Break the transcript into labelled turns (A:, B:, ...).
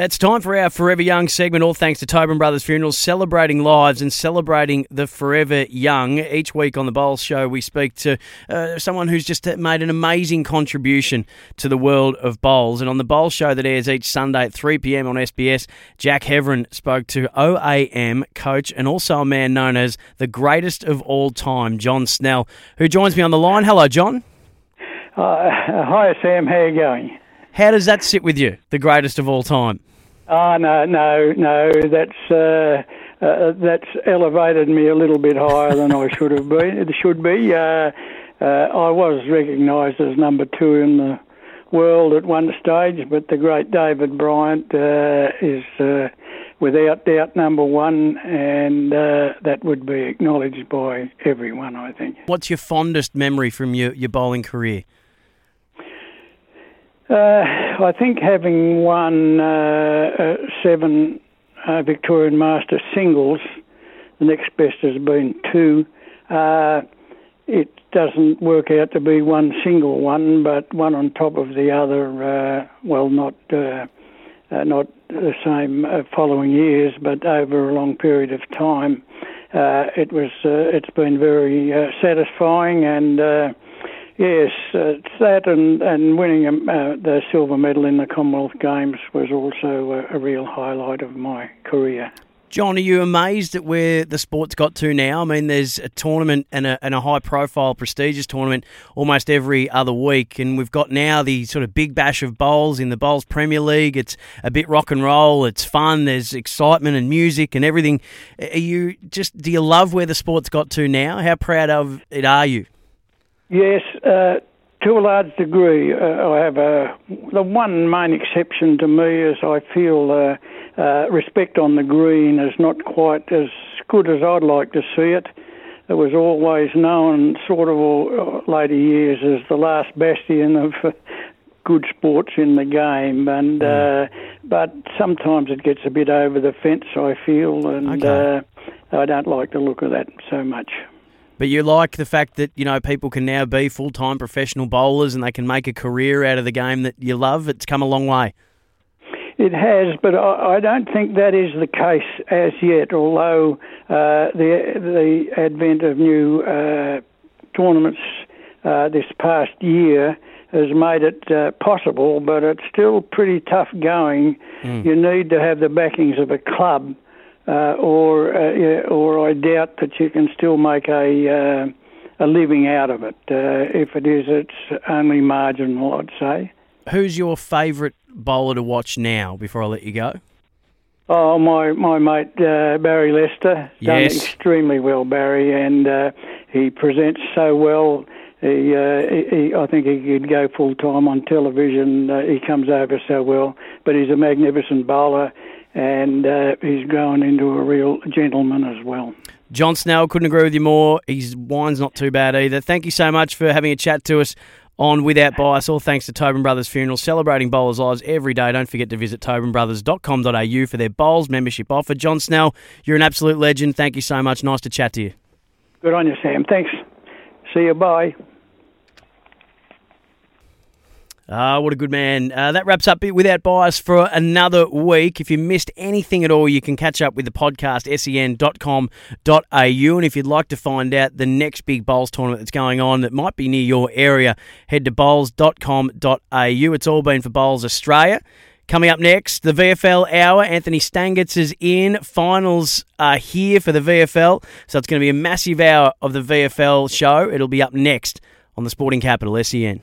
A: It's time for our Forever Young segment, all thanks to Tobin Brothers Funerals, celebrating lives and celebrating the Forever Young. Each week on the Bowls Show, we speak to uh, someone who's just made an amazing contribution to the world of bowls. And on the Bowls Show that airs each Sunday at 3 p.m. on SBS, Jack Heverin spoke to OAM coach and also a man known as the greatest of all time, John Snell, who joins me on the line. Hello, John.
B: Uh, hi, Sam. How are you going?
A: How does that sit with you, the greatest of all time?
B: Oh no, no, no. That's uh, uh, that's elevated me a little bit higher than I should have been. It should be. Uh, uh, I was recognised as number two in the world at one stage, but the great David Bryant uh, is uh, without doubt number one, and that would be acknowledged by everyone. I think.
A: What's your fondest memory from your, your bowling career?
B: Uh, I think having won uh, uh, seven uh, Victorian Master singles, the next best has been two. Uh, it doesn't work out to be one single one, but one on top of the other. Uh, well, not not the same following years, but over a long period of time. it was. it's been very satisfying and Yes, uh, it's that and, and winning um, uh, the silver medal in the Commonwealth Games was also a, a, real highlight of my career.
A: John, are you amazed at where the sport's got to now? I mean, there's a tournament and a, and a high profile, prestigious tournament almost every other week. And we've got now the sort of big bash of bowls in the Bowls Premier League. It's a bit rock and roll, it's fun, there's excitement and music and everything. Are you just, do you love where the sport's got to now? How proud of it are you?
B: Yes, uh, to a large degree. Uh, I have a, the one main exception to me is I feel uh, uh, respect on the green is not quite as good as I'd like to see it. It was always known, sort of uh, later years, as the last bastion of uh, good sports in the game, and mm. but sometimes it gets a bit over the fence. I feel, and okay. I don't like the look of that so much.
A: But you like the fact that you know people can now be full time professional bowlers and they can make a career out of the game that you love. It's come a long way.
B: It has, but I, don't think that is the case as yet. Although uh, the the advent of new uh, tournaments uh, this past year has made it uh, possible, but it's still pretty tough going. Mm. You need to have the backings of a club uh, or uh, or I doubt that you can still make a uh, a living out of it. Uh, if it is, it's only marginal, I'd say.
A: Who's your favourite bowler to watch now? Before I let you go.
B: Oh, my my mate uh, Barrie Lester done yes. extremely well, Barry, and uh, he presents so well. He, he, I think he could go full time on television. he comes over so well, but he's a magnificent bowler and uh, he's grown into a real gentleman as well.
A: John Snell, couldn't agree with you more. His wine's not too bad either. Thank you so much for having a chat to us on Without Bias. All thanks to Tobin Brothers Funeral, celebrating bowlers' lives every day. Don't forget to visit tobinbrothers.com.au for their bowls membership offer. John Snell, you're an absolute legend. Thank you so much. Nice to chat to you.
B: Good on you, Sam. Thanks. See you. Bye.
A: Ah, what a good man. Uh, that wraps up Without Bias for another week. If you missed anything at all, you can catch up with the podcast, sen.com.au. And if you'd like to find out the next big bowls tournament that's going on that might be near your area, head to bowls.com.au. It's all been for Bowls Australia. Coming up next, the VFL Hour. Anthony Stangetz is in. Finals are here for the VFL. So it's going to be a massive hour of the VFL show. It'll be up next on the Sporting Capital, SEN.